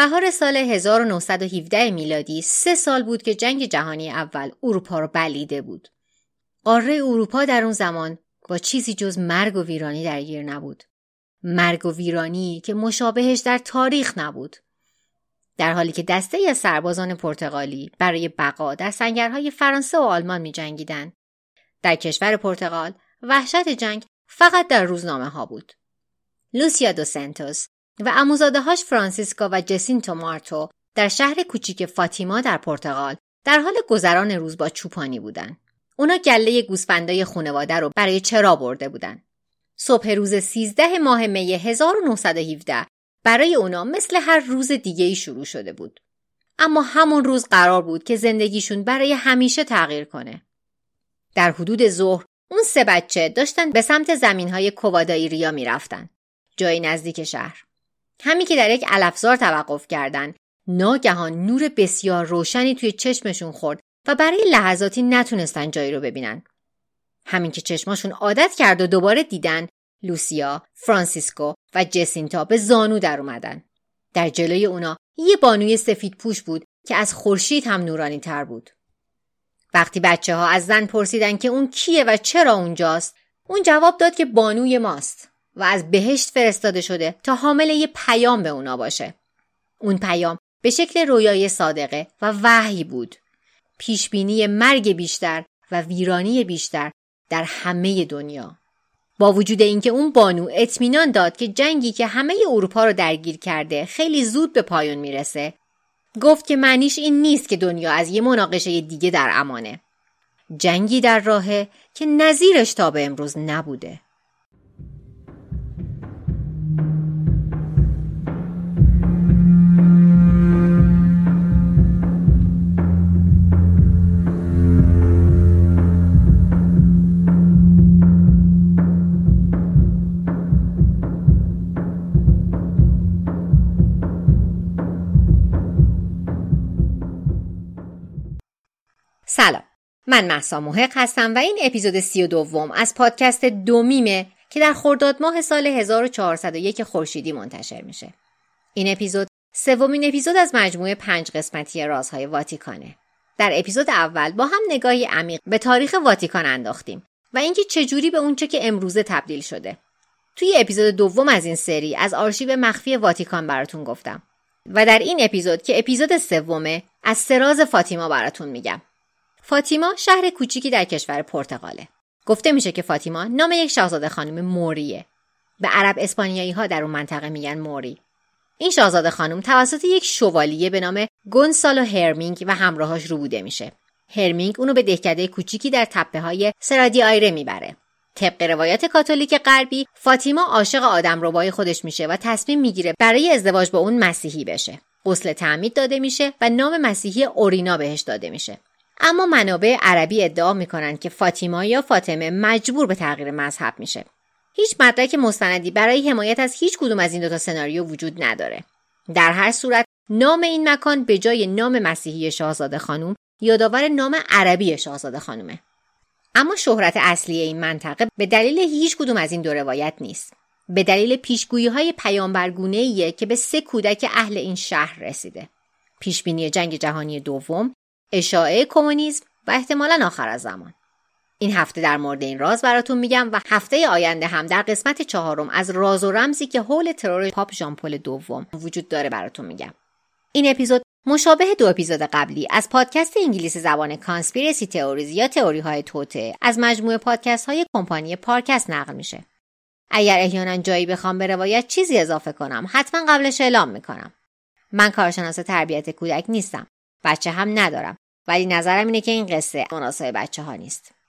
بهار سال 1917 میلادی سه سال بود که جنگ جهانی اول اروپا رو بلیده بود. قاره اروپا در اون زمان با چیزی جز مرگ و ویرانی درگیر نبود. مرگ و ویرانی که مشابهش در تاریخ نبود. در حالی که دسته از سربازان پرتغالی برای بقا در سنگرهای فرانسه و آلمان می جنگیدن. در کشور پرتغال وحشت جنگ فقط در روزنامه ها بود. لوسیا دو سنتوس و اموزادهاش فرانسیسکا و جسینتو مارتو در شهر کوچیک فاتیما در پرتغال در حال گذران روز با چوپانی بودند. اونا گله گوسفندای خونواده رو برای چرا برده بودن. صبح روز 13 ماه می 1917 برای اونا مثل هر روز دیگه ای شروع شده بود. اما همون روز قرار بود که زندگیشون برای همیشه تغییر کنه. در حدود ظهر اون سه بچه داشتن به سمت زمین های کوادایی ریا می‌رفتن. جایی نزدیک شهر. همین که در یک علفزار توقف کردن ناگهان نور بسیار روشنی توی چشمشون خورد و برای لحظاتی نتونستن جایی رو ببینن. همین که چشماشون عادت کرد و دوباره دیدن لوسیا، فرانسیسکو و جسینتا به زانو در اومدن. در جلوی اونا یه بانوی سفید پوش بود که از خورشید هم نورانی تر بود. وقتی بچه ها از زن پرسیدن که اون کیه و چرا اونجاست اون جواب داد که بانوی ماست و از بهشت فرستاده شده تا حامل یه پیام به اونا باشه. اون پیام به شکل رویای صادقه و وحی بود. پیشبینی مرگ بیشتر و ویرانی بیشتر در همه دنیا. با وجود اینکه اون بانو اطمینان داد که جنگی که همه اروپا رو درگیر کرده خیلی زود به پایان می‌رسه گفت که معنیش این نیست که دنیا از یه مناقشه دیگه در امانه جنگی در راهه که نظیرش تا به امروز نبوده سلام. من محسا محق هستم و این اپیزود سی و دوم از پادکست دومیمه که در خرداد ماه سال 1401 خورشیدی منتشر میشه. این اپیزود سومین اپیزود از مجموعه پنج قسمتی رازهای واتیکانه. در اپیزود اول با هم نگاهی عمیق به تاریخ واتیکان انداختیم و اینکه چجوری به اونچه که امروزه تبدیل شده. توی اپیزود دوم از این سری از آرشیو مخفی واتیکان براتون گفتم و در این اپیزود که اپیزود سومه از سراز فاطیما براتون میگم. فاطیما شهر کوچیکی در کشور پرتغاله. گفته میشه که فاطیما نام یک شاهزاده خانم موریه. به عرب اسپانیایی ها در اون منطقه میگن موری. این شاهزاده خانم توسط یک شوالیه به نام گونسالو هرمینگ و همراهاش رو بوده میشه. هرمینگ اونو به دهکده کوچیکی در تپه های سرادی آیره می‌بره. طبق روایت کاتولیک غربی فاطیما عاشق آدم ربای خودش میشه و تصمیم می‌گیره برای ازدواج با اون مسیحی بشه. غسل تعمید داده میشه و نام مسیحی اورینا بهش داده میشه. اما منابع عربی ادعا می‌کنند که فاطیما یا فاطمه مجبور به تغییر مذهب میشه. هیچ مدرک مستندی برای حمایت از هیچ کدوم از این دوتا سناریو وجود نداره. در هر صورت نام این مکان به جای نام مسیحی شاهزاده خانم یادآور نام عربی شاهزاده خانومه اما شهرت اصلی این منطقه به دلیل هیچ کدوم از این دو روایت نیست. به دلیل پیشگویی های پیامبرگونه که به سه کودک اهل این شهر رسیده. پیشبینی جنگ جهانی دوم اشاعه کمونیسم و احتمالا آخرالزمان. این هفته در مورد این راز براتون میگم و هفته آینده هم در قسمت چهارم از راز و رمزی که حول ترور پاپ ژان پل دوم وجود داره براتون میگم. این اپیزود مشابه دو اپیزود قبلی از پادکست انگلیسی زبان Conspiracy Theories یا تئوری های توطئه از مجموعه پادکست های کمپانی Parcast نقل میشه. اگر احیانا جایی بخوام به روایت چیزی اضافه کنم حتما قبلش اعلام می‌کنم. من کارشناس تربیت کودک نیستم. بچه هم ندارم. ولی نظرم اینه که این قصه مناسب بچه ها نیست.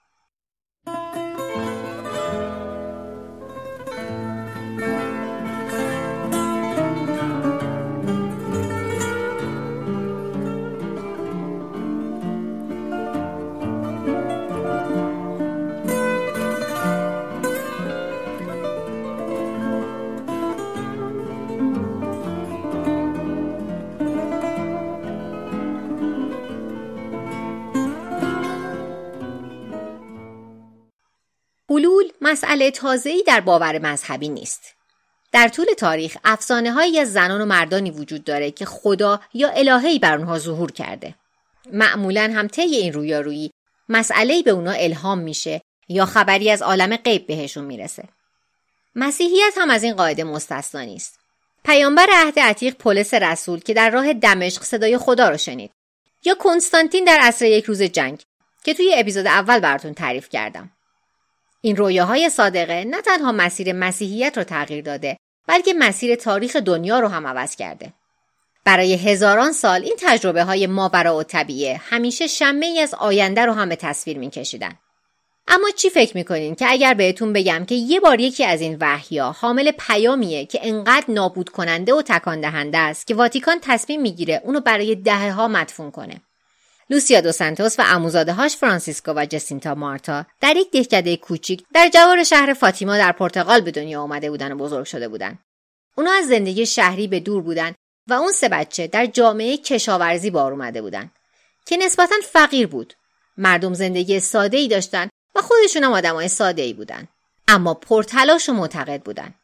حلول مسئله تازه‌ای در باور مذهبی نیست. در طول تاریخ افسانه هایی از زنان و مردانی وجود داره که خدا یا الههی بر اونها ظهور کرده. معمولا هم طی این رویارویی مسئله به اونا الهام میشه یا خبری از عالم غیب بهشون می‌رسه. مسیحیت هم از این قاعده مستثنا نیست. پیامبر عهد عتیق پولس رسول که در راه دمشق صدای خدا رو شنید یا کنستانتین در عصر یک روز جنگ که توی اپیزود اول براتون تعریف کردم. این رویاهای صادقه نه تنها مسیر مسیحیت رو تغییر داده بلکه مسیر تاریخ دنیا رو هم عوض کرده. برای هزاران سال این تجربه های ماورا و طبیعه همیشه شمه ای از آینده رو هم به تصویر میکشیدن. اما چی فکر می‌کنین که اگر بهتون بگم که یه بار یکی از این وحیا حامل پیامیه که انقدر نابود کننده و تکان دهنده است که واتیکان تصمیم می‌گیره اونو برای دهه ها مدفون کنه. لوسیا دو سنتوس و عموزاده هاش فرانسیسکو و جسینتا مارتا در یک دهکده کوچیک در جوار شهر فاتیما در پرتغال به دنیا آمده بودن و بزرگ شده بودن. اونا از زندگی شهری به دور بودن و اون سه بچه در جامعه کشاورزی بار اومده بودن که نسبتا فقیر بود. مردم زندگی ساده ای داشتن و خودشون هم آدمای ساده ای بودن. اما پرتلاش و معتقد بودن.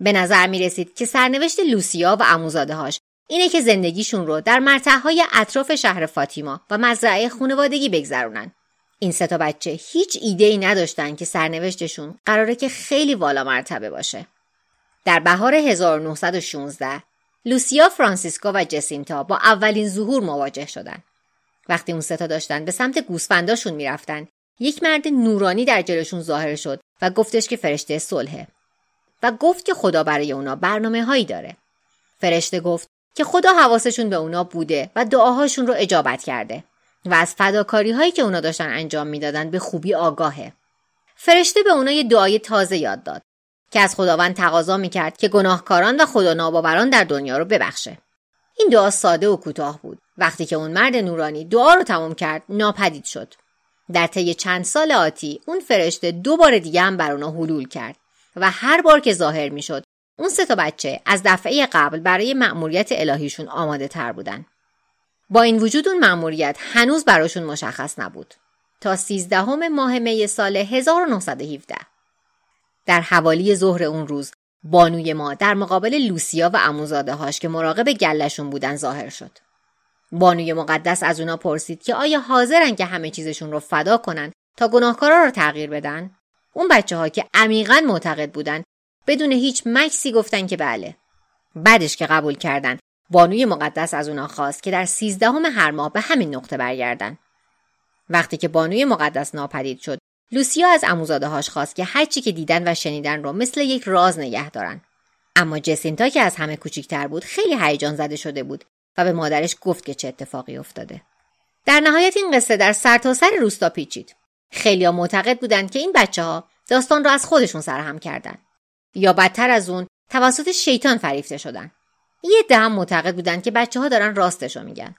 به نظر می رسید که سرنوشت لوسیا و عموزاده هاش اینه که زندگیشون رو در مرتعهای اطراف شهر فاطیما و مزرعه خانوادگی بگذرونن. این سه بچه هیچ ایده ای نداشتن که سرنوشتشون قراره که خیلی والا مرتبه باشه. در بهار 1916 لوسیا فرانسیسکو و جسینتا با اولین ظهور مواجه شدن. وقتی اون ستا داشتن به سمت گوسفنداشون می‌رفتن یک مرد نورانی در جلوشون ظاهر شد و گفتش که فرشته صلحه و گفت که خدا برای اونا برنامه هایی داره. فرشته گفت که خدا حواسشون به اونا بوده و دعاهاشون رو اجابت کرده و از فداکاری هایی که اونا داشتن انجام می‌دادن به خوبی آگاهه. فرشته به اونا یه دعای تازه یاد داد که از خداوند تقاضا می‌کرد که گناهکاران و خدا ناباوران در دنیا رو ببخشه. این دعا ساده و کوتاه بود. وقتی که اون مرد نورانی دعا رو تمام کرد ناپدید شد. در طی چند سال آتی اون فرشته دو بار دیگه هم بر اونا حلول کرد و هر بار که ظاهر می‌شد اون سه تا بچه از دفعه قبل برای مأموریت الهیشون آماده تر بودن. با این وجود اون مأموریت هنوز براشون مشخص نبود. تا سیزدهم ماه می سال 1917 در حوالی ظهر اون روز بانوی ما در مقابل لوسیا و عموزاده هاش که مراقب گلشون بودن ظاهر شد. بانوی مقدس از اونا پرسید که آیا حاضرن که همه چیزشون رو فدا کنن تا گناهکارا رو تغییر بدن؟ اون بچه ها که عمیقا معتقد بودن بدون هیچ مکسی گفتن که بله. بعدش که قبول کردن بانوی مقدس از اونا خواست که در سیزدهم هر ماه به همین نقطه برگردن. وقتی که بانوی مقدس ناپدید شد لوسیا از اموزاده هاش خواست که هرچی که دیدن و شنیدن رو مثل یک راز نگه دارن. اما جسینتا که از همه کوچیکتر بود خیلی هیجان زده شده بود و به مادرش گفت که چه اتفاقی افتاده. در نهایت این قصه در سرتاسر سر روستا پیچید. خیلیا معتقد بودند که این بچه ها داستان را از خودشون سرهم کردند. یا بدتر از اون توسط شیطان فریفته شدن. یه ده هم معتقد بودند که بچه ها دارن راستشو میگن.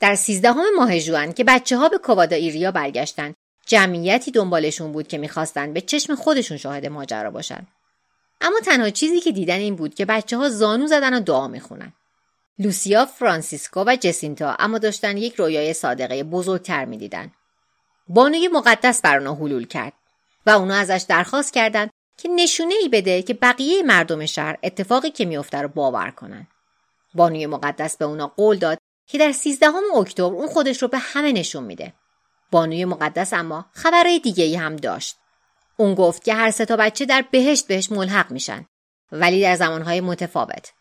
در سیزدهم ماه جوان که بچه ها به کوادا ایریا برگشتن جمعیتی دنبالشون بود که می‌خواستن به چشم خودشون شاهد ماجرا باشن. اما تنها چیزی که دیدن این بود که بچه ها زانو زدن و دعا می‌خونن. لوسیا، فرانسیسکو و جسینتا اما داشتن یک رویای صادقه بزرگتر می‌دیدن. بانوی مقدس بر اونا حلول کرد و اونا ازش درخواست کردند که نشونه ای بده که بقیه مردم شهر اتفاقی که میافته رو باور کنن. بانوی مقدس به اونا قول داد که در 13 اکتبر اون خودش رو به همه نشون میده. بانوی مقدس اما خبرهای دیگه ای هم داشت. اون گفت که هر سه تا بچه در بهشت بهش ملحق میشن ولی در زمانهای متفاوت.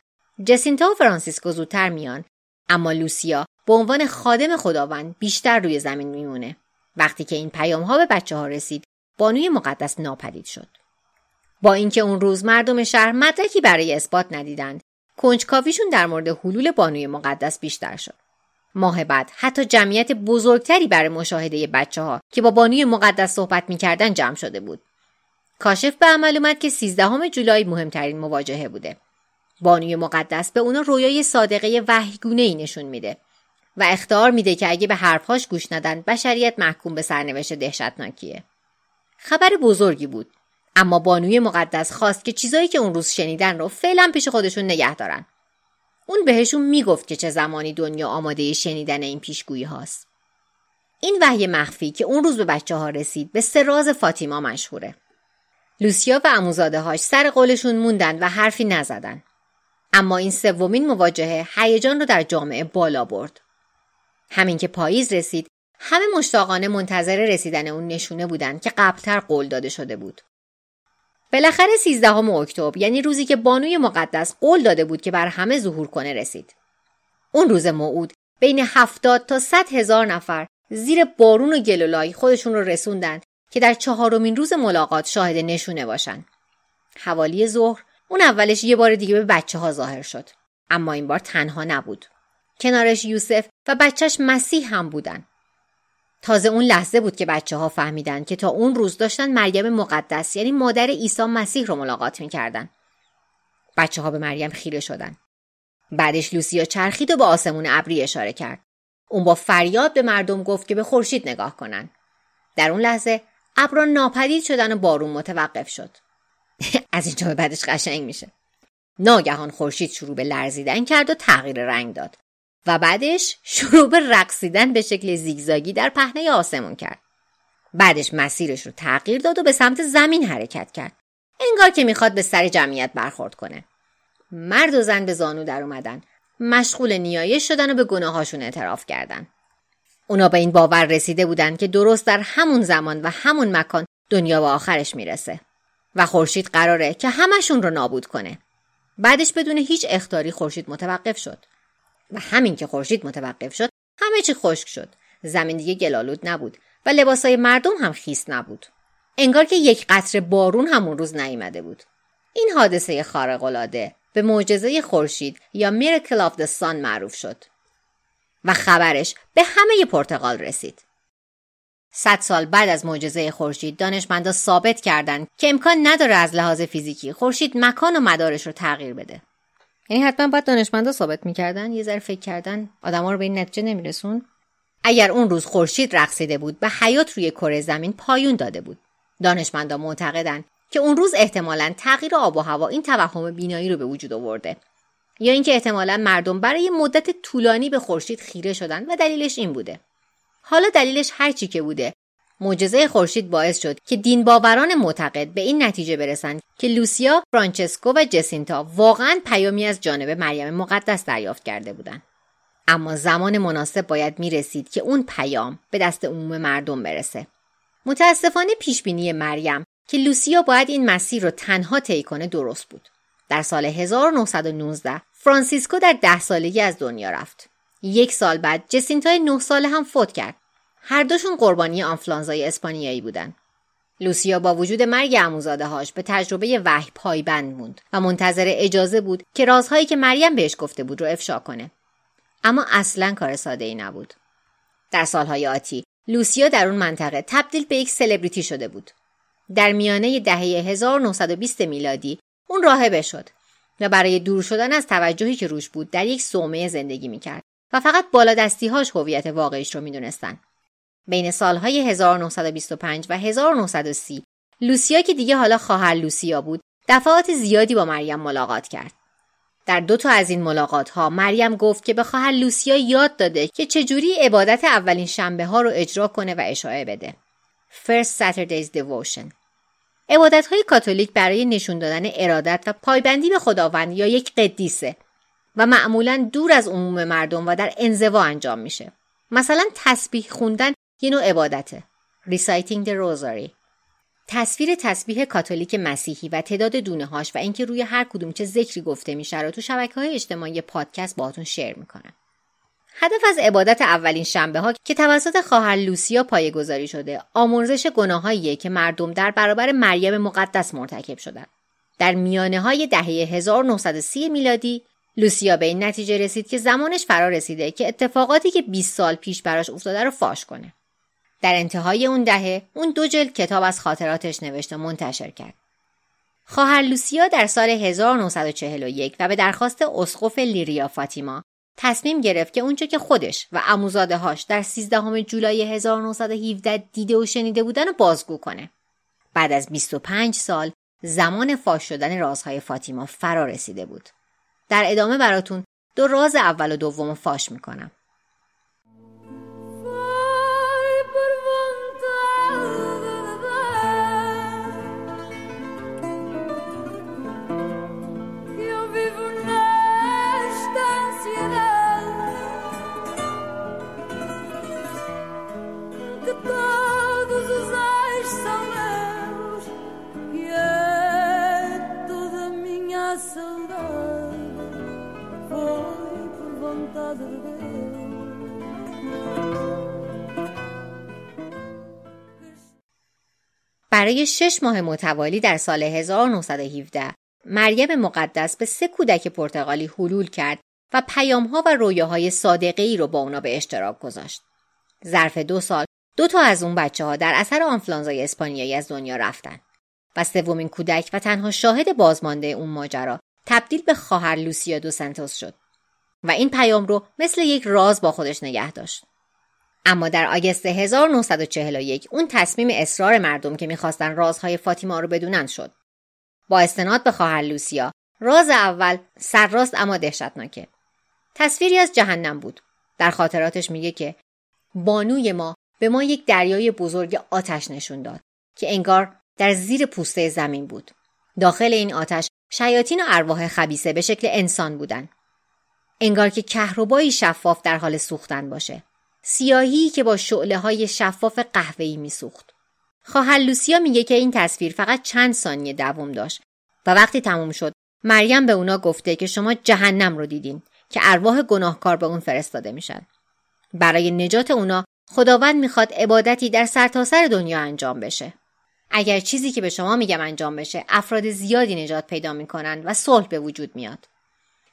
جسینتا و فرانسیسکو زودتر میان اما لوسیا به عنوان خادم خداوند بیشتر روی زمین میمونه. وقتی که این پیام ها به بچه ها رسید بانوی مقدس ناپدید شد. با اینکه اون روز مردم شهر مدرکی برای اثبات ندیدند کنجکاویشون در مورد حلول بانوی مقدس بیشتر شد. ماه بعد حتی جمعیت بزرگتری برای مشاهده بچه ها که با بانوی مقدس صحبت می‌کردن جمع شده بود. کاشف به عمل اومد که 13 جولای مهمترین مواجهه بوده. بانوی مقدس به اونا رویای صادقه وحیگونه ای نشون میده و اختار میده که اگه به حرفهاش گوش ندن بشریت محکوم به سرنوشت دهشتناکیه. خبر بزرگی بود اما بانوی مقدس خواست که چیزایی که اون روز شنیدن رو فعلا پیش خودشون نگه دارن. اون بهشون می‌گفت که چه زمانی دنیا آماده شنیدن این پیشگویی هاست. این وحی مخفی که اون روز به بچه ها رسید به سراز فاطیما مشهوره. لوسیا و اموزاده هاش سر قولشون موندن و حرفی نزدن. اما این سومین مواجهه هیجان رو در جامعه بالا برد. همین که پاییز رسید همه مشتاقانه منتظر رسیدن اون نشونه بودند که قبلتر قول داده شده بود. بالاخره 13 اکتبر یعنی روزی که بانوی مقدس قول داده بود که بر همه ظهور کنه رسید. اون روز موعود بین 70 تا 100 هزار نفر زیر بارون و گلولای خودشون رو رسوندن که در چهارمین روز ملاقات شاهد نشونه باشن. حوالی ظهر اون اولش یه بار دیگه به بچه ها ظاهر شد. اما این بار تنها نبود. کنارش یوسف و بچهش مسیح هم بودن. تازه اون لحظه بود که بچه ها فهمیدن که تا اون روز داشتن مریم مقدس یعنی مادر عیسی مسیح رو ملاقات می‌کردن. بچه ها به مریم خیره شدن. بعدش لوسیا چرخید و به آسمون ابری اشاره کرد. اون با فریاد به مردم گفت که به خورشید نگاه کنن. در اون لحظه ابرا ناپدید شدن و بارون متوقف شد. از اینجا به بعدش قشنگ میشه. ناگهان خورشید شروع به لرزیدن کرد و تغییر رنگ داد. و بعدش شروع به رقصیدن به شکل زیگزاگی در پهنه آسمون کرد. بعدش مسیرش رو تغییر داد و به سمت زمین حرکت کرد. انگار که می‌خواد به سر جمعیت برخورد کنه. مرد و زن به زانو در اومدن. مشغول نیایش شدن و به گناهاشون اعتراف کردن. اونا به این باور رسیده بودند که درست در همون زمان و همون مکان دنیا به آخرش می‌رسه و خورشید قراره که همشون رو نابود کنه. بعدش بدون هیچ اختاری خورشید متوقف شد. و همین که خورشید متوقف شد همه چی خشک شد. زمین دیگه گلالود نبود و لباسای مردم هم خیس نبود. انگار که یک قطر بارون همون روز نیامده بود. این حادثه خارق‌العاده به معجزه خورشید یا میرکل آف سان معروف شد. و خبرش به همه پرتغال رسید. صد سال بعد از معجزه خورشید دانشمندا ثابت کردند که امکان نداره از لحاظ فیزیکی خورشید مکان و مدارش رو تغییر بده. یعنی حتما باید دانشمندا ثابت می‌کردن یه ذره فکر کردن آدما رو به این نتیجه نمیرسون. اگر اون روز خورشید رقصیده بود به حیات روی کره زمین پایون داده بود. دانشمندا معتقدند که اون روز احتمالا تغییر آب و هوا این توهم بینایی رو به وجود آورده. یا اینکه احتمالا مردم برای مدت طولانی به خورشید خیره شدن و دلیلش این بوده. حالا دلیلش هر چی که بوده. معجزه خورشید باعث شد که دین باوران معتقد به این نتیجه برسند که لوسیا، فرانچسکو و جسینتا واقعا پیامی از جانب مریم مقدس دریافت کرده بودند. اما زمان مناسب باید می رسید که اون پیام به دست عموم مردم برسه. متاسفانه پیشبینی مریم که لوسیا باید این مسیر رو تنها طی کنه درست بود. در سال 1919 فرانسیسکو در ده سالگی از دنیا رفت. یک سال بعد جسینتای نه ساله هم فوت کرد. هر دوشون قربانی آنفلانزای اسپانیایی بودن. لوسیا با وجود مرگ عموزاده هاش به تجربه وحی پایبند موند و منتظر اجازه بود که رازهایی که مریم بهش گفته بود رو افشا کنه. اما اصلا کار ساده ای نبود. در سالهای آتی لوسیا در اون منطقه تبدیل به یک سلبریتی شده بود. در میانه دهه 1920 میلادی اون راهبه شد و برای دور شدن از توجهی که روش بود در یک صومعه زندگی می‌کرد و فقط بالادستیهاش هویت واقعیش رو می‌دونستن. بین سالهای 1925 و 1930 لوسیا که دیگه حالا خواهر لوسیا بود دفعات زیادی با مریم ملاقات کرد. در دو تا از این ملاقات ها مریم گفت که به خواهر لوسیا یاد داده که چجوری عبادت اولین شنبه ها رو اجرا کنه و اشاعه بده. First Saturday's Devotion عبادت های کاتولیک برای نشون دادن ارادت و پایبندی به خداوند یا یک قدیسه و معمولا دور از عموم مردم و در انزوا انجام میشه. مثلا تسبیح خوندن یه نوع عبادته. Reciting the Rosary تصویر تسبیح کاتولیک مسیحی و تعداد دونه هاش و اینکه روی هر کدوم چه ذکری گفته میشه رو تو شبکه های اجتماعی پادکست باهاتون شیر می‌کنم. هدف از عبادت اولین شنبه ها که توسط خواهر لوسیا پایگذاری شده آمرزش گناهاییه که مردم در برابر مریم مقدس مرتکب شدند. در میانه های دهه 1930 میلادی لوسیا به این نتیجه رسید که زمانش فرا رسیده که اتفاقاتی که 20 سال پیش براش افتاده رو فاش کنه. در انتهای اون دهه اون دو جلد کتاب از خاطراتش نوشته منتشر کرد. خواهر لوسیا در سال 1941 و به درخواست اسقف لیریا فاتیما تصمیم گرفت که اونچه که خودش و عموزاده هاش در 13 جولای 1917 دیده و شنیده بودن رو بازگو کنه. بعد از 25 سال زمان فاش شدن رازهای فاطیما فرا رسیده بود. در ادامه براتون دو راز اول و دوم فاش می‌کنم. برای شش ماه متوالی در سال 1917 مریم مقدس به سه کودک پرتغالی حلول کرد و پیامها و رویاهای صادقه ای رو با اونا به اشتراک گذاشت. ظرف دو سال دو تا از اون بچه ها در اثر آنفلانزای اسپانیایی از دنیا رفتن و سومین کودک و تنها شاهد بازمانده اون ماجرا تبدیل به خواهر لوسیا دو سنتوس شد و این پیام رو مثل یک راز با خودش نگه داشت. اما در آگست 1941 اون تصمیم اصرار مردم که می‌خواستن رازهای فاطیما رو بدونن شد. با استناد به خواهر لوسیا راز اول سرراست اما دهشتناکه. تصویری از جهنم بود. در خاطراتش میگه که بانوی ما به ما یک دریای بزرگ آتش نشون داد که انگار در زیر پوسته زمین بود. داخل این آتش شیاطین و ارواح خبیسه به شکل انسان بودن. انگار که کهربایی شفاف در حال سوختن باشه. سیاهی که با شعله های شفاف قهوه‌ای میسوخت. خواهر لوسیا میگه که این تصویر فقط چند ثانیه دوام داشت و وقتی تموم شد مریم به اونا گفته که شما جهنم رو دیدین که ارواح گناهکار به اون فرستاده میشن. برای نجات اونا خداوند می‌خواد عبادتی در سرتاسر سر دنیا انجام بشه. اگر چیزی که به شما میگم انجام بشه افراد زیادی نجات پیدا می‌کنن و صلح به وجود میاد.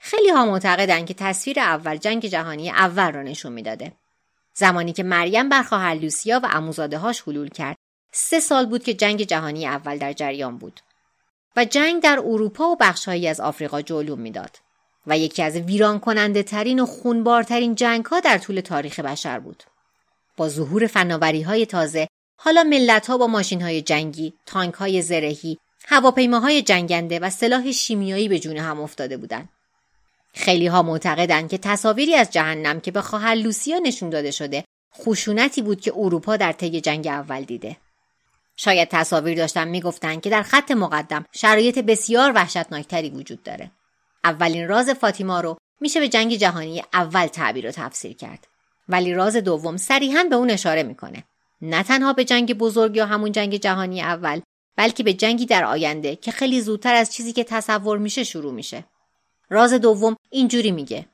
خیلی ها معتقدن که تصویر اول جنگ جهانی اول را نشون می‌داده. زمانی که مریم بر خواهر لوسیا و عموزاده هاش حلول کرد سه سال بود که جنگ جهانی اول در جریان بود و جنگ در اروپا و بخشهایی از آفریقا جلوم می‌داد و یکی از ویران کننده ترین و خونبارترین جنگ ها در طول تاریخ بشر بود. با ظهور فناوری های تازه حالا ملت ها با ماشین های جنگی، تانک های زرهی، هواپیماهای جنگنده و سلاح شیمیایی به جون هم افتاده بودند. خیلی ها معتقدند که تصاویری از جهنم که به خواهر لوسیا نشون داده شده خشونتی بود که اروپا در طی جنگ اول دیده. شاید تصاویر داشتن می‌گفتند که در خط مقدم شرایط بسیار وحشتناکتری وجود داره. اولین راز فاطیما رو میشه به جنگ جهانی اول تعبیر و تفسیر کرد. ولی راز دوم صریحا به اون اشاره می‌کنه. نه تنها به جنگ بزرگ یا همون جنگ جهانی اول بلکه به جنگی در آینده که خیلی زودتر از چیزی که تصور میشه شروع میشه. راز دوم اینجوری میگه.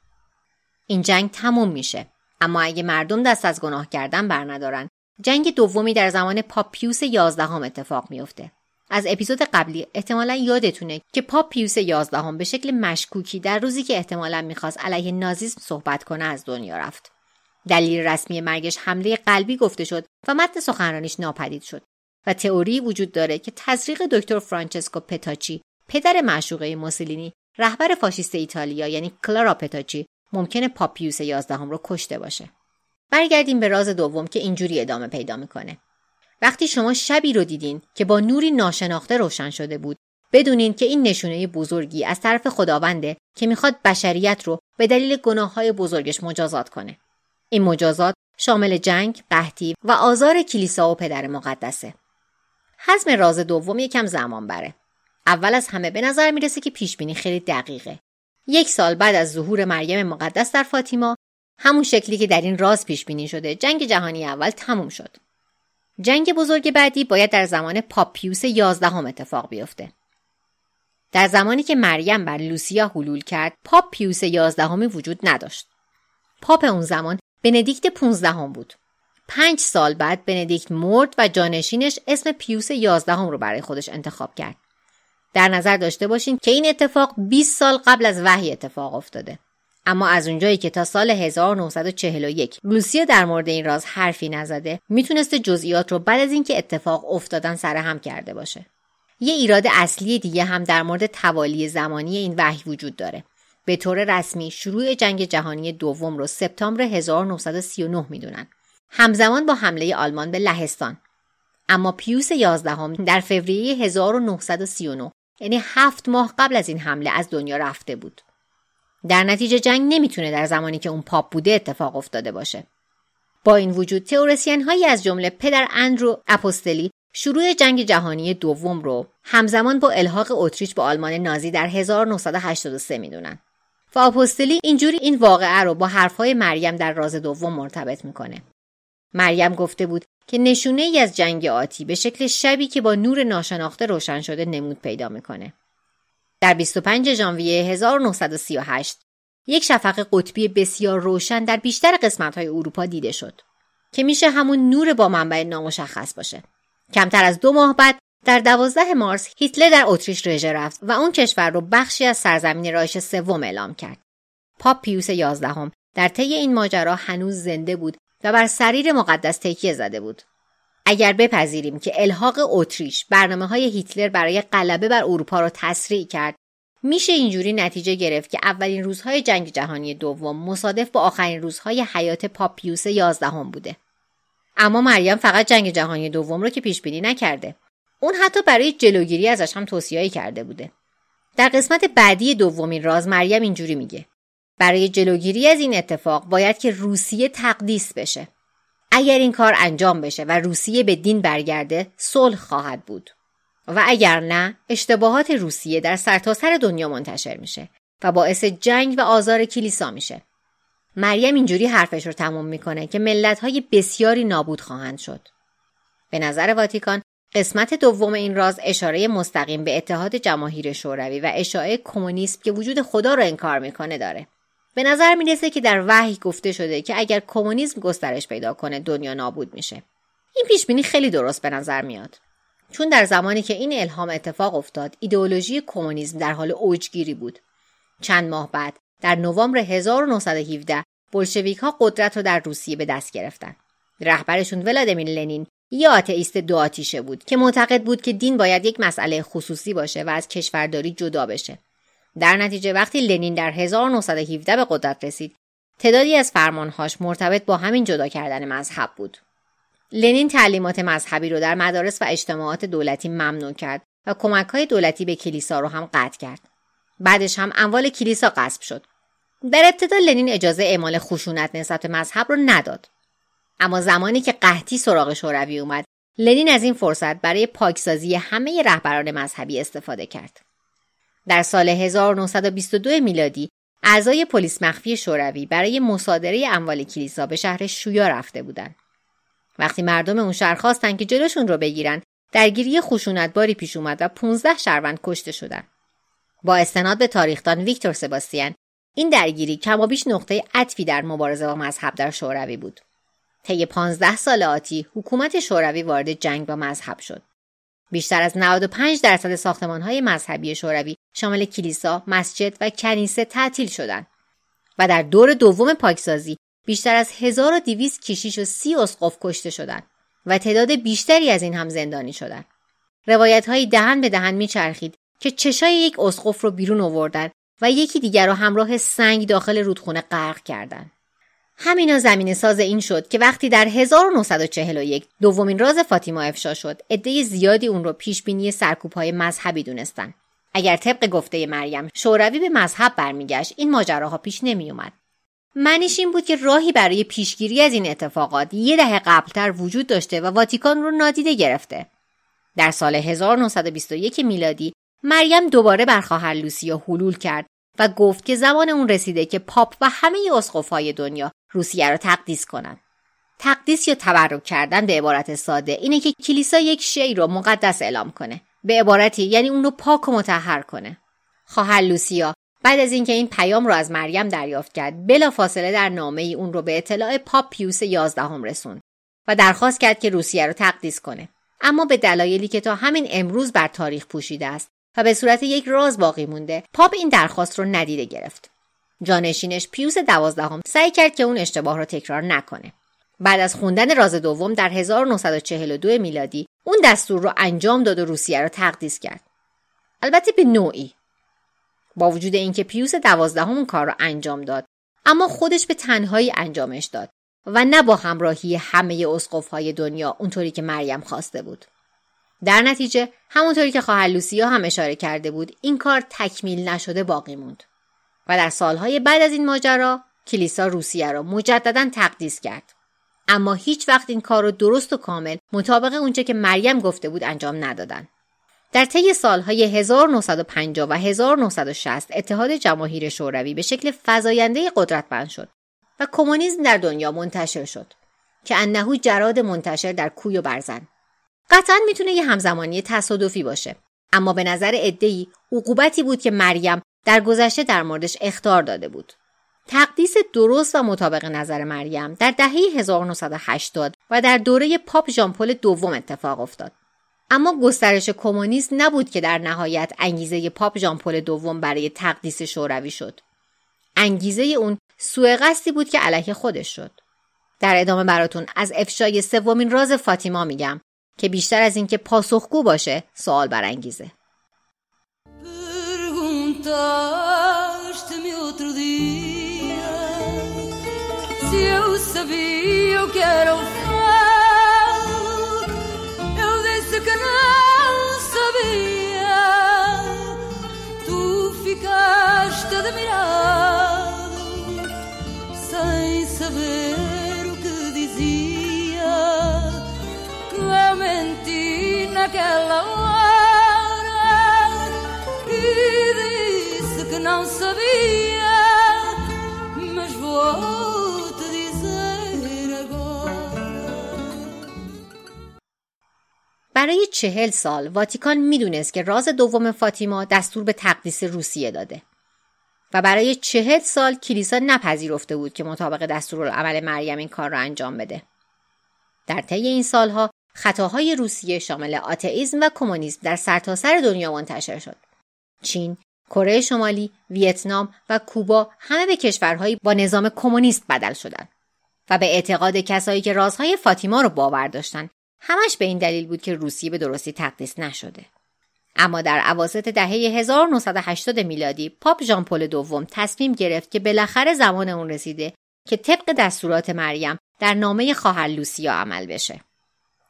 این جنگ تموم میشه. اما اگه مردم دست از گناه کردن بر ندارن جنگ دومی در زمان پاپ پیوس یازدهم اتفاق میافته از اپیزود قبلی احتمالا یادتونه که پاپ پیوس یازدهم به شکل مشکوکی در روزی که احتمالا می‌خواست علیه نازیسم صحبت کنه از دنیا رفت. دلیل رسمی مرگش حمله قلبی گفته شد و متن سخنرانیش ناپدید شد و تئوری وجود داره که تزریق دکتر فرانچسکو پتاچی پدر معشوقه موسولینی رهبر فاشیست ایتالیا یعنی کلارا پتاچی ممکنه پاپیوس یازدهم رو کشته باشه برگردیم به راز دوم که اینجوری ادامه پیدا می‌کنه وقتی شما شبی رو دیدین که با نوری ناشناخته روشن شده بود بدونین که این نشونه بزرگی از طرف خداونده که می‌خواد بشریت رو به دلیل گناه های بزرگش مجازات کنه این مجازات شامل جنگ، قحطی و آزار کلیسا و پدر مقدسه. حزم راز دوم یکم زمان بره. اول از همه به نظر می‌رسه که پیش بینی خیلی دقیقه. یک سال بعد از ظهور مریم مقدس در فاطیما همون شکلی که در این راز پیش بینی شده جنگ جهانی اول تموم شد. جنگ بزرگ بعدی باید در زمان پاپ پیوس یازدهم اتفاق بیفته. در زمانی که مریم بر لوسیا حلول کرد پاپ پیوس یازدهمی وجود نداشت. پاپ اون زمان بندیکت پونزدهم بود. پنج سال بعد بندیکت مرد و جانشینش اسم پیوس یازدهم رو برای خودش انتخاب کرد. در نظر داشته باشین که این اتفاق 20 سال قبل از وحی اتفاق افتاده. اما از اونجایی که تا سال 1941 لوسیا در مورد این راز حرفی نزده می‌تونسته جزئیات رو بعد از اینکه اتفاق افتادن سرهم کرده باشه. یه ایراد اصلی دیگه هم در مورد توالی زمانی این وحی وجود داره. به طور رسمی شروع جنگ جهانی دوم رو سپتامبر 1939 می‌دونن. همزمان با حمله آلمان به لهستان. اما پیوس 11 در فوریه 1939 یعنی هفت ماه قبل از این حمله از دنیا رفته بود. در نتیجه جنگ نمی‌تونه در زمانی که اون پاپ بوده اتفاق افتاده باشه. با این وجود تئوریسین هایی از جمله پدر اندرو اپوستلی شروع جنگ جهانی دوم رو همزمان با الحاق اتریش به آلمان نازی در 1983 می‌دونن. و آپوستلی اینجوری این واقعه رو با حرفهای مریم در راز دوم مرتبط می‌کنه. مریم گفته بود که نشونه ای از جنگ آتی به شکل شبی که با نور ناشناخته روشن شده نمود پیدا می‌کنه. در 25 ژانویه 1938 یک شفق قطبی بسیار روشن در بیشتر قسمت های اروپا دیده شد که میشه همون نور با منبع نامشخص باشه. کمتر از دو ماه بعد در دوازده مارس هیتلر در اتریش رژه رفت و اون کشور رو بخشی از سرزمین رایش سوم اعلام کرد. پاپ پیوس یازدهم در طی این ماجرا هنوز زنده بود و بر سریر مقدس تکیه زده بود. اگر بپذیریم که الحاق اتریش برنامه های هیتلر برای غلبه بر اروپا را تسریع کرد میشه اینجوری نتیجه گرفت که اولین روزهای جنگ جهانی دوم مصادف با آخرین روزهای حیات پاپ پیوس یازدهم بوده. اما مریم فقط جنگ جهانی دوم رو که پیش بینی نکرده. اون حتی برای جلوگیری ازش هم توصیه‌ای کرده بوده. در قسمت بعدی دومین راز مریم اینجوری میگه. برای جلوگیری از این اتفاق باید که روسیه تقدیس بشه. اگر این کار انجام بشه و روسیه به دین برگرده صلح خواهد بود. و اگر نه اشتباهات روسیه در سرتاسر سر دنیا منتشر میشه و باعث جنگ و آزار کلیسا میشه. مریم اینجوری حرفش رو تموم می‌کنه که ملت های بسیاری نابود خواهند شد. به نظر واتیکان قسمت دوم این راز اشاره مستقیم به اتحاد جماهیر شوروی و اشاعه کمونیسم که وجود خدا رو انکار می‌کنه داره. به نظر می‌رسه که در وحی گفته شده که اگر کمونیسم گسترش پیدا کنه دنیا نابود میشه. این پیش بینی خیلی درست به نظر میاد. چون در زمانی که این الهام اتفاق افتاد ایدئولوژی کمونیسم در حال اوجگیری بود. چند ماه بعد در نوامبر 1917 بلشویک ها قدرت رو در روسیه به دست گرفتن. رهبرشون ولادیمیر لنین یه آتئیست دو آتیشه بود که معتقد بود که دین باید یک مسئله خصوصی باشه و از کشورداری جدا بشه. در نتیجه وقتی لنین در 1917 به قدرت رسید تعدادی از فرمانهاش مرتبط با همین جدا کردن مذهب بود لنین تعلیمات مذهبی رو در مدارس و اجتماعات دولتی ممنوع کرد و کمک های دولتی به کلیسا رو هم قطع کرد. بعدش هم اموال کلیسا غصب شد. در ابتدا لنین اجازه اعمال خشونت نسبت مذهب رو نداد. اما زمانی که قحطی سراغ شوروی اومد، لنین از این فرصت برای پاکسازی همه رهبران مذهبی استفاده کرد. در سال 1922 میلادی اعضای پلیس مخفی شوروی برای مصادره اموال کلیسا به شهر شویا رفته بودند. وقتی مردم اون شهر خواستن که جلوشون رو بگیرن درگیری خشونتباری پیش اومد و 15 شهروند کشته شدن با استناد به تاریخدان ویکتور سباستیان این درگیری کمابیش نقطه عطفی در مبارزه با مذهب در شوروی بود. طی 15 سال آتی حکومت شوروی وارد جنگ با مذهب شد. بیشتر از 95 درصد ساختمانهای مذهبی شوروی شامل کلیسا، مسجد و کنیسه تعطیل شدند و در دور دوم پاکسازی بیشتر از 1200 کشیش و سی اسقف کشته شدند و تعداد بیشتری از این هم زندانی شدند. روایت های دهن به دهن میچرخید که چشای یک اسقف رو بیرون آوردن و یکی دیگر رو همراه سنگ داخل رودخونه غرق کردند. همینا زمین ساز این شد که وقتی در 1941 دومین راز فاطیما افشا شد عده زیادی اون رو پیش بینی سرکوب های مذهبی دونستن اگر طبق گفته مریم شوروی به مذهب برمیگشت این ماجراها پیش نمیومد معنیش این بود که راهی برای پیشگیری از این اتفاقات یه دهه قبلتر وجود داشته و واتیکان رو نادیده گرفته. در سال 1921 میلادی مریم دوباره بر خواهر لوسیا حلول کرد و گفت که زمان اون رسیده که پاپ و همه اسقفهای دنیا روسیه را تقدیس کنند. تقدیس یا تبرک کردن به عبارت ساده اینه که کلیسا یک شی رو مقدس اعلام کنه. به عبارتی یعنی اون رو پاک و متحر کنه. خواهر لوسیا بعد از اینکه این پیام رو از مریم دریافت کرد بلا فاصله در نامه ای اون رو به اطلاع پاپ پیوس یازدهم رسوند و درخواست کرد که روسیه رو تقدیس کنه اما به دلایلی که تا همین امروز بر تاریخ پوشیده است و به صورت یک راز باقی مونده پاپ این درخواست رو ندیده گرفت جانشینش پیوس دوازدهم سعی کرد که اون اشتباه رو تکرار نکنه. بعد از خوندن راز دوم در 1942 میلادی اون دستور رو انجام داد و روسیه رو تقدیس کرد. البته به نوعی. با وجود اینکه پیوس دوازدهم کار را انجام داد اما خودش به تنهایی انجامش داد و نه با همراهی همه های دنیا اونطوری که مریم خواسته بود. در نتیجه همونطوری که خواهر لوسیا هم اشاره کرده بود این کار تکمیل نشده باقی موند. و در سالهای بعد از این ماجرا کلیسا روسیه را مجددا تقدیس کرد. اما هیچ وقت این کار رو درست و کامل مطابق اونچه که مریم گفته بود انجام ندادن. در طی سالهای 1950 و 1960 اتحاد جماهیر شوروی به شکل فزاینده قدرتمند شد و کمونیسم در دنیا منتشر شد که کانهو جراد منتشر در کوی و برزن. قطعا می‌تونه یه همزمانی تصادفی باشه اما به نظر عده‌ای عقوبتی بود که مریم در گذشته در موردش اخطار داده بود. تقدیس درست و مطابق نظر مریم در دهه 1980 و در دوره پاپ ژان پل دوم اتفاق افتاد. اما گسترش کمونیسم نبود که در نهایت انگیزه پاپ ژان پل دوم برای تقدیس شوروی شد. انگیزه اون سوء قصدی بود که علیه خودش شد. در ادامه براتون از افشای سومین راز فاطیما میگم که بیشتر از اینکه پاسخگو باشه سوال برانگیزه. perguntaste-me outro dia se eu sabia o que era o fel. Eu disse que não sabia. Tu ficaste admirado sem saber o que dizia. Que naquela hora. Não sabia, mas vou te. برای چهل سال واتیکان می‌دونست که راز دوم فاطیما دستور به تقدیس روسیه داده. و برای چهل سال کلیسا نپذیرفته بود که مطابق دستورالعمل مریم این کار را انجام بده. در طی این سالها خطاهای روسیه شامل آتئیسم و کمونیسم در سرتاسر سر دنیا منتشر شد. چین، کره شمالی، ویتنام و کوبا همه به کشورهایی با نظام کمونیست بدل شدند و به اعتقاد کسایی که رازهای فاطیما رو باور داشتند همش به این دلیل بود که روسیه به درستی تقدیس نشده. اما در عواسط دهه 1980 میلادی پاپ ژان پل دوم تصمیم گرفت که بالاخره زمان اون رسیده که طبق دستورات مریم در نامه خواهر لوسیا عمل بشه.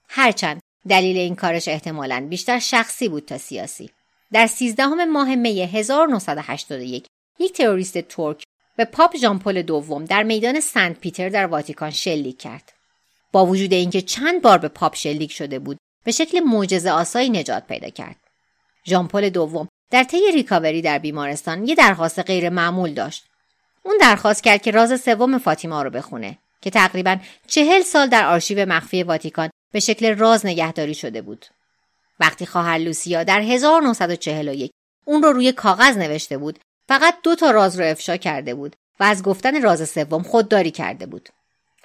هرچند دلیل این کارش احتمالا بیشتر شخصی بود تا سیاسی. در 13 ماه می 1981 یک تروریست ترک به پاپ ژان پل دوم در میدان سنت پیتر در واتیکان شلیک کرد. با وجود اینکه چند بار به پاپ شلیک شده بود، به شکل معجزه آسایی نجات پیدا کرد. ژان پل دوم در طی ریکاوری در بیمارستان یه درخواست غیر معمول داشت. اون درخواست کرد که راز سوم فاطیما رو بخونه که تقریبا چهل سال در آرشیو مخفی واتیکان به شکل راز نگهداری شده بود. وقتی خواهر لوسیا در 1941 اون رو روی کاغذ نوشته بود فقط دو تا راز رو افشا کرده بود و از گفتن راز سوم خودداری کرده بود.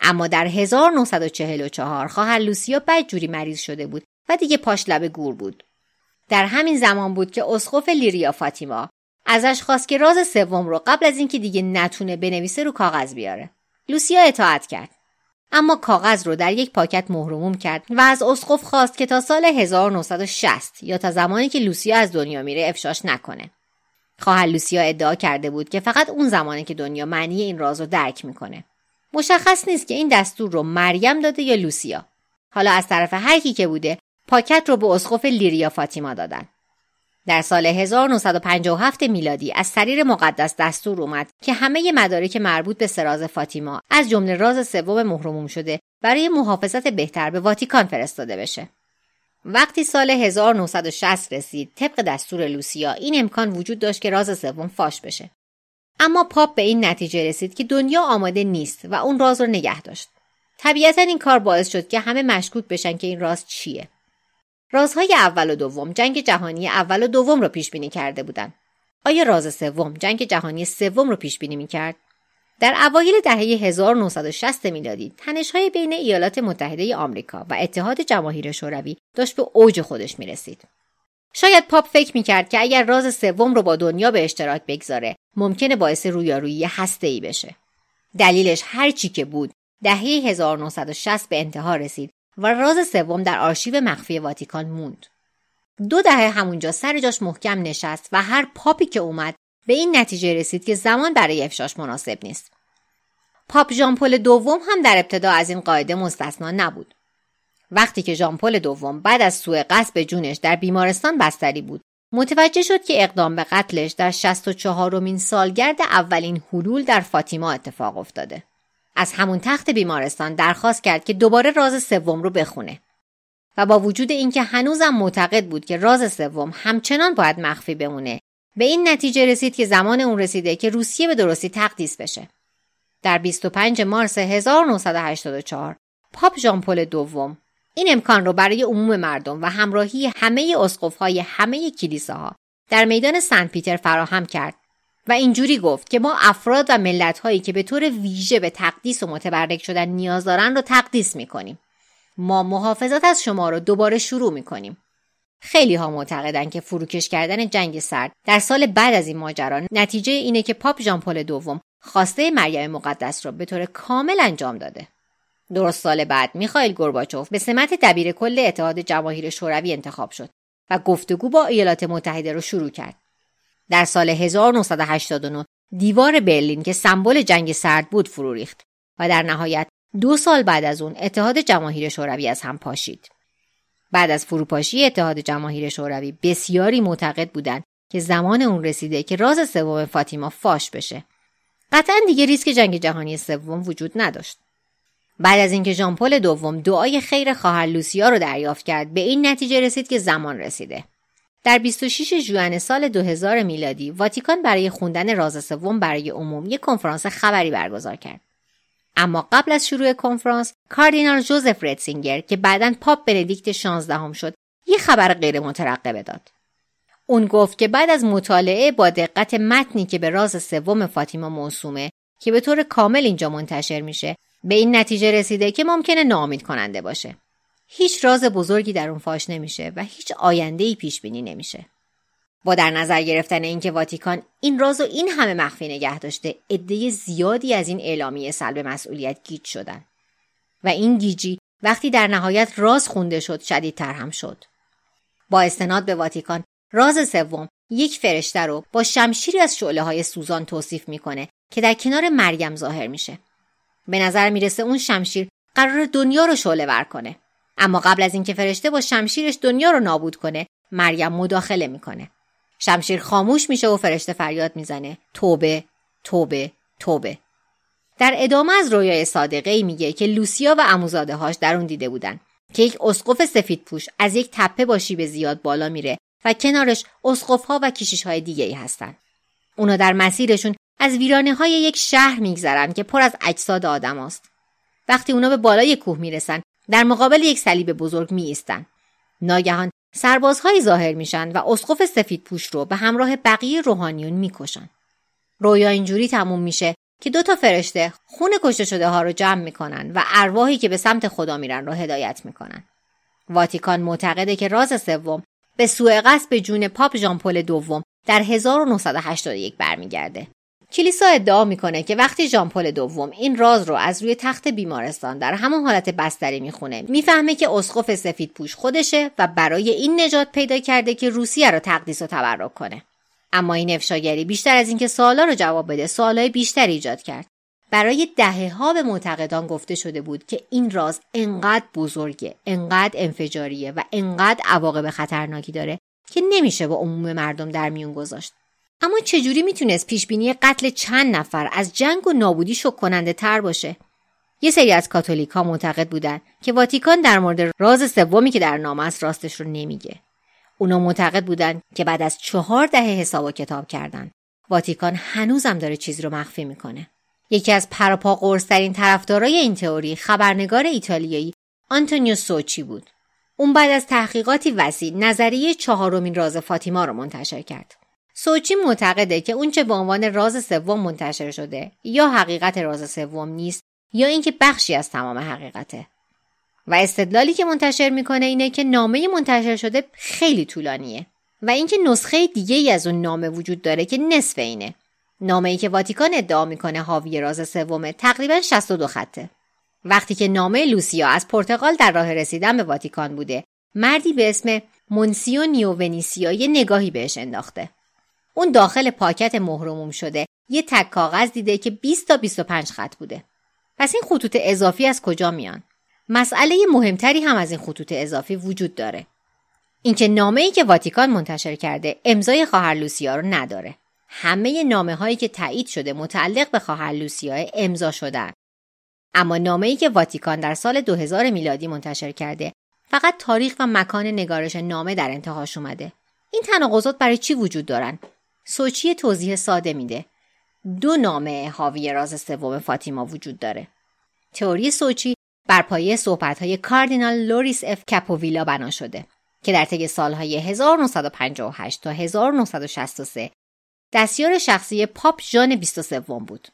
اما در 1944 خواهر لوسیا بدجوری مریض شده بود و دیگه پاش لب گور بود. در همین زمان بود که اسقف لیریا فاطیما ازش خواست که راز سوم رو قبل از اینکه دیگه نتونه بنویسه رو کاغذ بیاره. لوسیا اطاعت کرد. اما کاغذ رو در یک پاکت مهرموم کرد و از اسقف خواست که تا سال 1960 یا تا زمانی که لوسیا از دنیا میره افشاش نکنه. خواهر لوسیا ادعا کرده بود که فقط اون زمانی که دنیا معنی این راز رو درک می‌کنه. مشخص نیست که این دستور رو مریم داده یا لوسیا. حالا از طرف هر کی که بوده پاکت رو به اسقف لیریا فاطیما دادن. در سال 1957 میلادی از سریر مقدس دستور اومد که همه مدارک مربوط به سراز فاطیما از جمله راز سوم محروموم شده برای محافظت بهتر به واتیکان فرستاده بشه. وقتی سال 1960 رسید طبق دستور لوسیا این امکان وجود داشت که راز سوم فاش بشه. اما پاپ به این نتیجه رسید که دنیا آماده نیست و اون راز رو نگه داشت. طبیعتا این کار باعث شد که همه مشکوک بشن که این راز چیه. رازهای اول و دوم جنگ جهانی اول و دوم رو پیش بینی کرده بودند. آیا راز سوم جنگ جهانی سوم رو پیش بینی می‌کرد؟ در اوایل دهه 1960 میلادی تنش‌های بین ایالات متحده آمریکا و اتحاد جماهیر شوروی داشت به اوج خودش می‌رسید. شاید پاپ فکر می‌کرد که اگر راز سوم رو با دنیا به اشتراک بگذاره ممکنه باعث رویارویی هسته‌ای بشه. دلیلش هر چی که بود دهه 1960 به انتها رسید و راز سوم در آرشیو مخفی واتیکان موند. دو دهه همونجا سر جاش محکم نشست و هر پاپی که اومد به این نتیجه رسید که زمان برای افشاش مناسب نیست. پاپ ژان پل دوم هم در ابتدا از این قاعده مستثنا نبود. وقتی که ژامپل دوم بعد از سوء قصد به جونش در بیمارستان بستری بود، متوجه شد که اقدام به قتلش در 64 مین سالگرد اولین حلول در فاطیما اتفاق افتاده. از همون تخت بیمارستان درخواست کرد که دوباره راز سوم رو بخونه. و با وجود اینکه هنوزم معتقد بود که راز سوم همچنان باید مخفی بمونه به این نتیجه رسید که زمان اون رسیده که روسیه به درستی تقدیس بشه. در 25 مارس 1984 پاپ ژان پل دوم این امکان رو برای عموم مردم و همراهی همه اسقف‌های همه کلیساها در میدان سنت پیتر فراهم کرد. و اینجوری گفت که ما افراد و ملت هایی که به طور ویژه به تقدیس و متبرک شدن نیاز دارن رو تقدیس می‌کنیم. ما محافظت از شما رو دوباره شروع می‌کنیم. خیلی ها معتقدند که فروکش کردن جنگ سرد در سال بعد از این ماجرا نتیجه اینه که پاپ ژان پل دوم خواسته مریم مقدس را به طور کامل انجام داده. درست سال بعد میخائیل گورباچوف به سمت دبیر کل اتحاد جماهیر شوروی انتخاب شد و گفتگو با ایالات متحده را شروع کرد. در سال 1989 دیوار برلین که سمبل جنگ سرد بود فرو ریخت و در نهایت دو سال بعد از اون اتحاد جماهیر شوروی از هم پاشید. بعد از فروپاشی اتحاد جماهیر شوروی بسیاری معتقد بودند که زمان اون رسیده که راز سوم فاطیما فاش بشه. قطعا دیگه ریسک جنگ جهانی سوم وجود نداشت. بعد از اینکه ژان پل دوم دعای خیر خواهر لوسیا رو دریافت کرد به این نتیجه رسید که زمان رسیده. در 26 ژوئن سال 2000 میلادی واتیکان برای خوندن راز سوم برای عموم یک کنفرانس خبری برگزار کرد. اما قبل از شروع کنفرانس کاردینال جوزف ردسینگر که بعدا پاپ بندیکت 16 شد یه خبر غیر مترقبه داد. اون گفت که بعد از مطالعه با دقت متنی که به راز سوم فاطیما موسومه که به طور کامل اینجا منتشر میشه به این نتیجه رسیده که ممکنه ناامید کننده باشه. هیچ راز بزرگی در اون فاش نمیشه و هیچ آینده ای پیش بینی نمیشه. با در نظر گرفتن اینکه واتیکان این راز و این همه مخفی نگه داشته عده زیادی از این اعلامیه سلب مسئولیت گیج شدن. و این گیجی وقتی در نهایت راز خونده شد شدیدتر هم شد. با استناد به واتیکان راز سوم یک فرشته رو با شمشیری از شعله های سوزان توصیف می‌کنه که در کنار مریم ظاهر میشه. به نظر می‌رسه اون شمشیر قرار دنیا رو شعله ور کنه. اما قبل از اینکه فرشته با شمشیرش دنیا رو نابود کنه مریم مداخله می‌کنه شمشیر خاموش میشه و فرشته فریاد می‌زنه توبه توبه توبه در ادامه از رویای صادقه ای میگه که لوسیا و اموزاده هاش در اون دیده بودن که یک اسقف سفید پوش از یک تپه با شیب زیاد بالا میره و کنارش اسقف ها و کشیش های دیگه ای هستن. اونا در مسیرشون از ویرانه های یک شهر میگذرن که پر از اجساد آدم است. وقتی اونا به بالای کوه می‌رسن در مقابل یک صلیب بزرگ می ایستن. ناگهان سربازهایی ظاهر میشن و اسقف سفید پوش رو به همراه بقیه روحانیون می‌کشن. رویا اینجوری تموم میشه که دو تا فرشته خون کشته شده ها رو جمع می‌کنن و ارواحی که به سمت خدا میرن رو هدایت می‌کنن. واتیکان معتقده که راز سوم به سوء قصد به جون پاپ ژان دوم در 1981 برمیگرده. کلیسا ادعا می‌کنه که وقتی ژان پل دوم این راز رو از روی تخت بیمارستان در همون حالت بستری می‌خونه می‌فهمه که اسقف سفید پوش خودشه و برای این نجات پیدا کرده که روسیه رو تقدیس و تبرک کنه. اما این افشاگری بیشتر از اینکه سوالا رو جواب بده سوالای بیشتری ایجاد کرد. برای دهه ها به معتقدان گفته شده بود که این راز انقدر بزرگه انقدر انفجاریه و انقدر عواقب خطرناکی داره که نمیشه با عموم مردم در میون گذاشت. اما چجوری می‌تونست پیشبینی قتل چند نفر از جنگ و نابودی شک کننده تر باشه؟ یه سری از کاتولیک ها معتقد بودن که واتیکان در مورد راز سومی که در نام است راستش رو نمیگه. اونا معتقد بودن که بعد از چهار دهه حساب و کتاب کردن واتیکان هنوزم داره چیزی رو مخفی می‌کنه. یکی از پرپا قرصترین طرفدارای این تئوری خبرنگار ایتالیایی آنتونیو سوچی بود. اون بعد از تحقیقاتی وسیع نظریه چهارمین راز فاطیما رو منتشر کرد. سوچی معتقده که اونچه به عنوان راز سوم منتشر شده یا حقیقت راز سوم نیست یا اینکه بخشی از تمام حقیقته. و استدلالی که منتشر می‌کنه اینه که نامه منتشر شده خیلی طولانیه. و اینکه نسخه دیگه ای از اون نامه وجود داره که نصف اینه. نامه ای که واتیکان ادعا می‌کنه حاوی راز سومه تقریبا 62 خطه. وقتی که نامه لوسیا از پرتغال در راه رسیدن به واتیکان بوده مردی به اسم مونسیو نیو ونیسیا یه نگاهی بهش انداخته. اون داخل پاکت مهرموم شده یه تک کاغذ دیده که 20 تا 25 خط بوده. پس این خطوط اضافی از کجا میان؟ مسئله مهمتری هم از این خطوط اضافی وجود داره. اینکه نامه ای که واتیکان منتشر کرده امضای خواهر لوسیا رو نداره. همه نامه هایی که تایید شده متعلق به خواهر لوسیا امضا شدن. اما نامه ای که واتیکان در سال 2000 میلادی منتشر کرده فقط تاریخ و مکان نگارش نامه در انتهاش اومده. این تناقضات برای چی وجود دارن؟ سوچی توضیح ساده میده. دو نامه حاوی راز سوم فاطیما وجود داره. تئوری سوچی بر پایه صحبت‌های کاردینال لوریس اف کپوویلا بنا شده که در طی سالهای 1958 تا 1963 دستیار شخصی پاپ ژان 23 بود.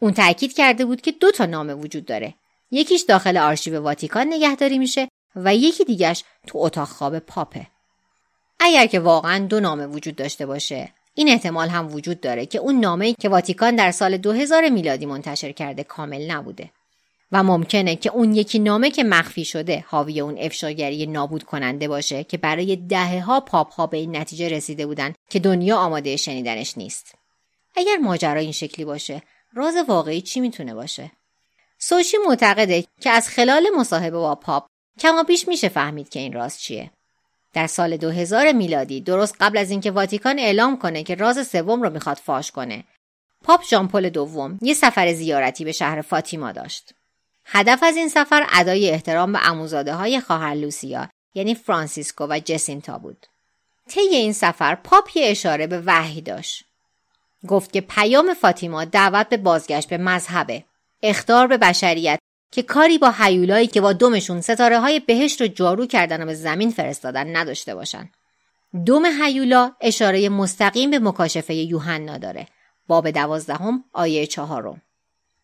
اون تاکید کرده بود که دو تا نامه وجود داره. یکیش داخل آرشیو واتیکان نگهداری میشه و یکی دیگش تو اتاق خواب پاپه. اگر که واقعا دو نامه وجود داشته باشه این احتمال هم وجود داره که اون نامه که واتیکان در سال 2000 میلادی منتشر کرده کامل نبوده. و ممکنه که اون یکی نامه که مخفی شده حاوی اون افشاگری نابود کننده باشه که برای دهه ها پاپ ها به این نتیجه رسیده بودن که دنیا آماده شنیدنش نیست. اگر ماجرا این شکلی باشه راز واقعی چی می‌تونه باشه؟ سوچی معتقده که از خلال مصاحبه با پاپ کما بیش میشه فهمید که این راز چیه. در سال 2000 میلادی درست قبل از اینکه واتیکان اعلام کنه که راز سوم رو می‌خواد فاش کنه پاپ ژان پل دوم یه سفر زیارتی به شهر فاطیما داشت. هدف از این سفر ادای احترام به عموزاده های خواهر لوسیا یعنی فرانسیسکو و جسینتا بود. طی این سفر پاپ یه اشاره به وحی داشت. گفت که پیام فاطیما دعوت به بازگشت به مذهبه. اختار به بشریت که کاری با حیولایی که با دمشون ستاره های بهشت رو جارو کردن و به زمین فرستادن نداشته باشن. دم حیولا اشاره مستقیم به مکاشفه یوحنا داره. باب دوازدهم آیه چهارم.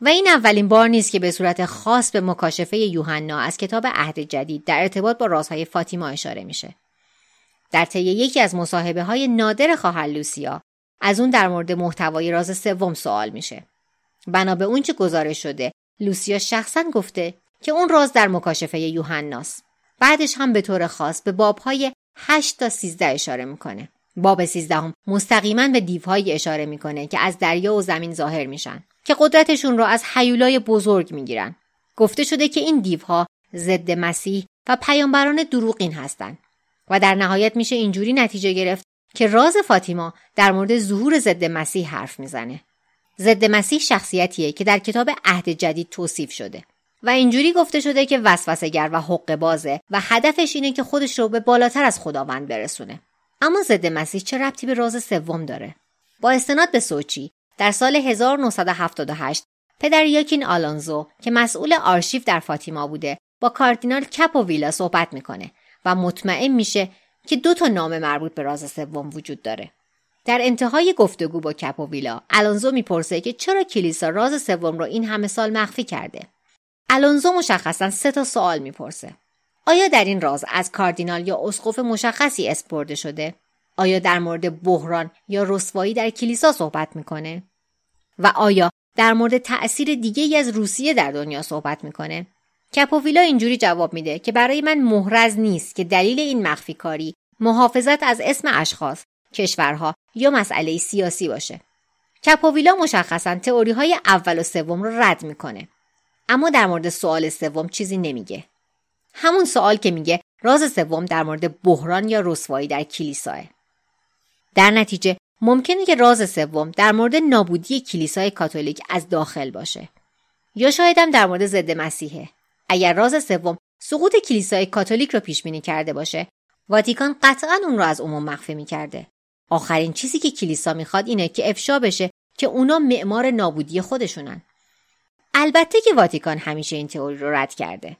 و این اولین بار نیست که به صورت خاص به مکاشفه یوحنا از کتاب عهد جدید در ارتباط با رازهای فاطیما اشاره میشه. در طی یکی از مصاحبه های نادر خواهر لوسیا از اون در مورد محتوای راز سوم سوال میشه. بنا به اون چه گزارش شده لوسیا شخصا گفته که اون راز در مکاشفه یوحناست بعدش هم به طور خاص به بابهای 8 تا 13 اشاره می‌کنه. باب 13 هم مستقیما به دیوهایی اشاره می‌کنه که از دریا و زمین ظاهر میشن که قدرتشون رو از حیولای بزرگ می‌گیرن. گفته شده که این دیوها ضد مسیح و پیامبران دروغین هستند و در نهایت میشه اینجوری نتیجه گرفت که راز فاطیما در مورد ظهور ضد مسیح حرف می‌زنه. ضد مسیح شخصیتیه که در کتاب عهد جدید توصیف شده. و اینجوری گفته شده که وسوسهگر و حق بازه و هدفش اینه که خودش رو به بالاتر از خداوند برسونه. اما ضد مسیح چه ربطی به راز سوم داره؟ با استناد به سوچی در سال 1978 پدر یاکین آلانزو که مسئول آرشیو در فاطیما بوده با کاردینال کپوویلا صحبت می‌کنه و مطمئن میشه که دو تا نام مربوط به راز سوم وجود داره. در انتهای گفتگو با کپوویلا الانزو می‌پرسه که چرا کلیسا راز سوم رو این همه سال مخفی کرده؟ الانزو مشخصا سه تا سوال می‌پرسه. آیا در این راز از کاردینال یا اسقف مشخصی اسپرده شده؟ آیا در مورد بحران یا رسوایی در کلیسا صحبت می‌کنه؟ و آیا در مورد تأثیر دیگه ای از روسیه در دنیا صحبت می‌کنه؟ کپوویلا اینجوری جواب میده که برای من محرز نیست که دلیل این مخفی کاری محافظت از اسم اشخاص کشورها یا مسئله سیاسی باشه. کپوویلا مشخصا تئوری های اول و سوم رو رد می‌کنه. اما در مورد سوال سوم چیزی نمیگه. همون سوال که میگه راز سوم در مورد بحران یا رسوایی در کلیساه. در نتیجه ممکنه که راز سوم در مورد نابودی کلیسای کاتولیک از داخل باشه. یا شایدم در مورد ضد مسیحه. اگر راز سوم سقوط کلیسای کاتولیک رو پیش بینی کرده باشه واتیکان قطعا اون رو از عموم مخفی می‌کرده. آخرین چیزی که کلیسا می‌خواد اینه که افشا بشه که اونا معمار نابودی خودشونن. البته که واتیکان همیشه این تئوری رو رد کرده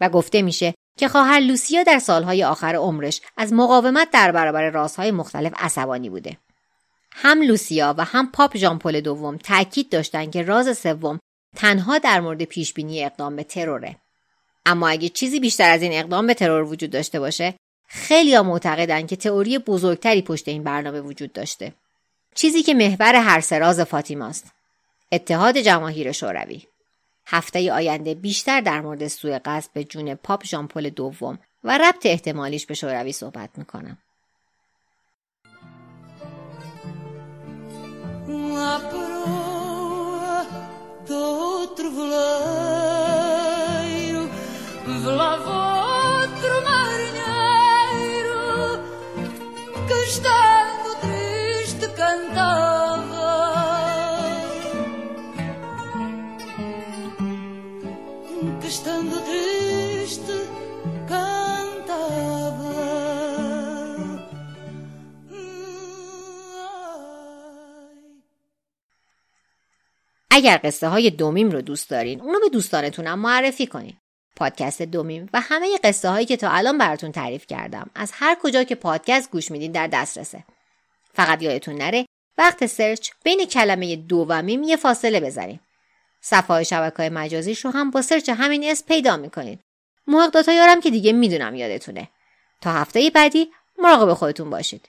و گفته میشه که خواهر لوسیا در سالهای آخر عمرش از مقاومت در برابر رازهای مختلف عصبانی بوده. هم لوسیا و هم پاپ ژان پل دوم تاکید داشتن که راز سوم تنها در مورد پیشبینی اقدام به تروره. اما اگه چیزی بیشتر از این اقدام به ترور وجود داشته باشه خیلی معتقدن که تئوری بزرگتری پشت این برنامه وجود داشته. چیزی که محور هر سراز فاطیماست اتحاد جماهیر شوروی. هفته آینده بیشتر در مورد سوء قصد به جون پاپ ژان پل دوم و ربط احتمالیش به شوروی صحبت می‌کنم. Do outro velava اگر قصه های دومیم رو دوست دارین اونو به دوستانتونم معرفی کنین. پادکست دومیم و همه قصه هایی که تا الان براتون تعریف کردم از هر کجا که پادکست گوش میدین در دسترسه. فقط یادتون نره وقت search بین کلمه دو و میم یه فاصله بذارین. صفحه های شبکه های مجازیش رو هم با search همین اسم پیدا می‌کنید محق داتا یارم که دیگه می‌دونم یادتونه. تا هفته بعدی مراقب خودتون باشید.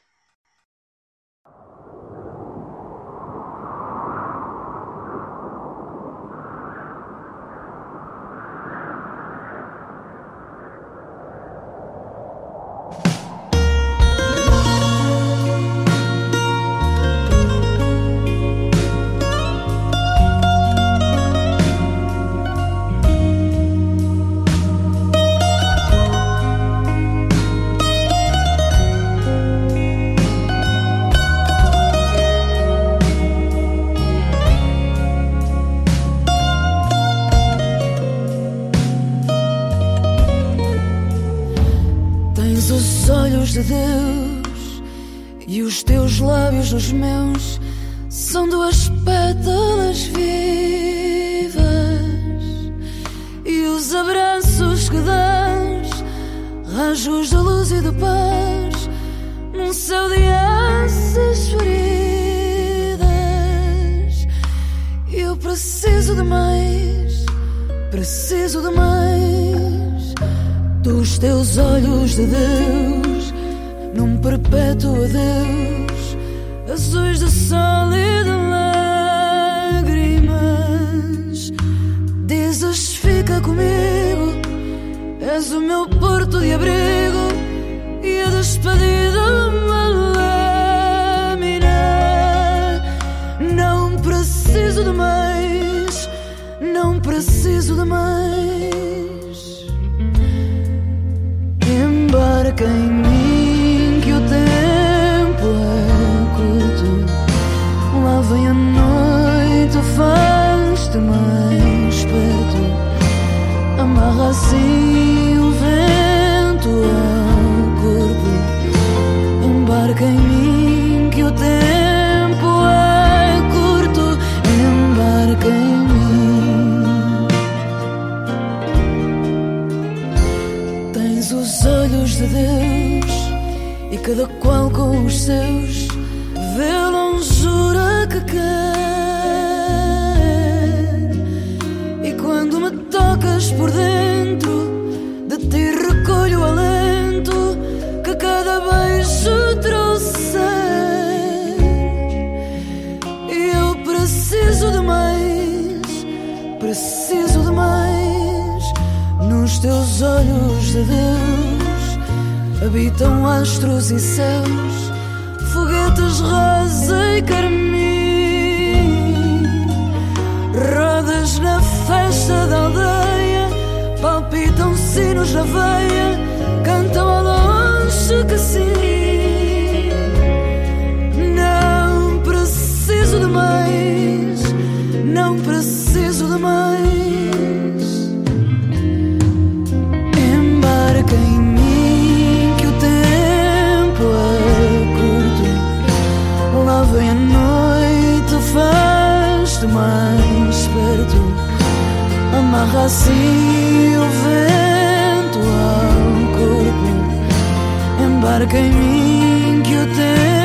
Dos teus olhos de Deus, num perpétuo adeus, azuis de sol e de lágrimas. Dizes fica comigo, és o meu porto de abrigo e a despedida uma lâmina. Não preciso de mais, não preciso de mais. Cada qual com os seus vê a longura que quer. E quando me tocas por dentro, de ti recolho o alento que cada beijo trouxer. E eu preciso de mais, preciso de mais. Nos teus olhos de Deus habitam astros e céus, foguetes rosa e carmim. Rodas na festa da aldeia, palpitam sinos na veia, cantam ao longe que sim. Não preciso de mais, não preciso de mais. Amarra assim o vento ao corpo. Embarca em mim que o tempo